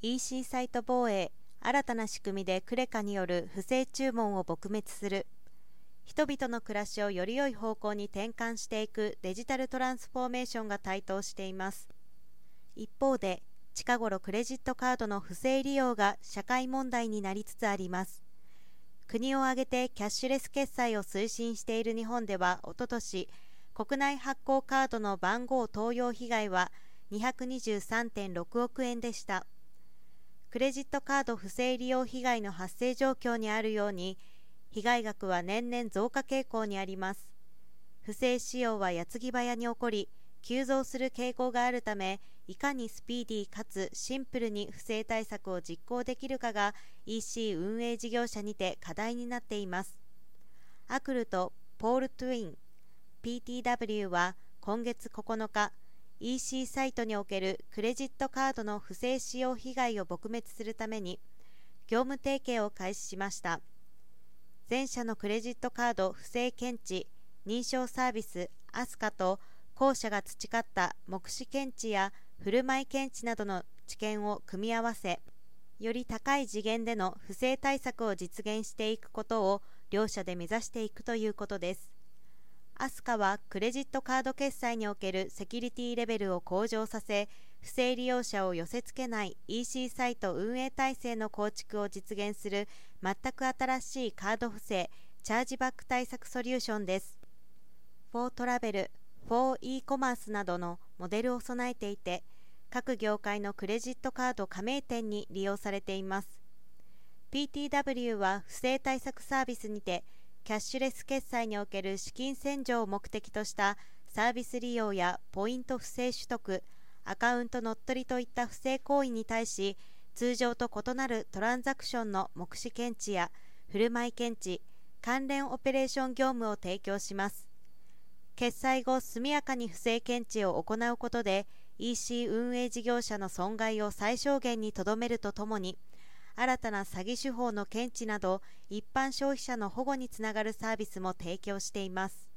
EC サイト防衛新たな仕組みでクレカによる不正注文を撲滅する。人々の暮らしをより良い方向に転換していくデジタルトランスフォーメーションが台頭しています。一方で近頃クレジットカードの不正利用が社会問題になりつつあります。国を挙げてキャッシュレス決済を推進している日本ではおととし国内発行カードの番号盗用被害は223.6億円でした。クレジットカード不正利用被害の発生状況にあるように被害額は年々増加傾向にあります。不正使用は矢継ぎ早に起こり急増する傾向があるためいかにスピーディーかつシンプルに不正対策を実行できるかが EC 運営事業者にて課題になっています。アクルとポール・トゥイン PTW は今月9日 EC サイトにおけるクレジットカードの不正使用被害を撲滅するために業務提携を開始しました。全社のクレジットカード不正検知認証サービスアスカと後者が培った目視検知や振る舞い検知などの知見を組み合わせより高い次元での不正対策を実現していくことを両社で目指していくということです。アスカはクレジットカード決済におけるセキュリティレベルを向上させ不正利用者を寄せ付けない EC サイト運営体制の構築を実現する全く新しいカード不正チャージバック対策ソリューションです。フォートラベルフォー e コマースなどのモデルを備えていて各業界のクレジットカード加盟店に利用されています。PTW は不正対策サービスにてキャッシュレス決済における資金洗浄を目的としたサービス利用やポイント不正取得アカウント乗っ取りといった不正行為に対し通常と異なるトランザクションの目視検知や振る舞い検知関連オペレーション業務を提供します。決済後速やかに不正検知を行うことで EC 運営事業者の損害を最小限にとどめるとともに新たな詐欺手法の検知など一般消費者の保護につながるサービスも提供しています。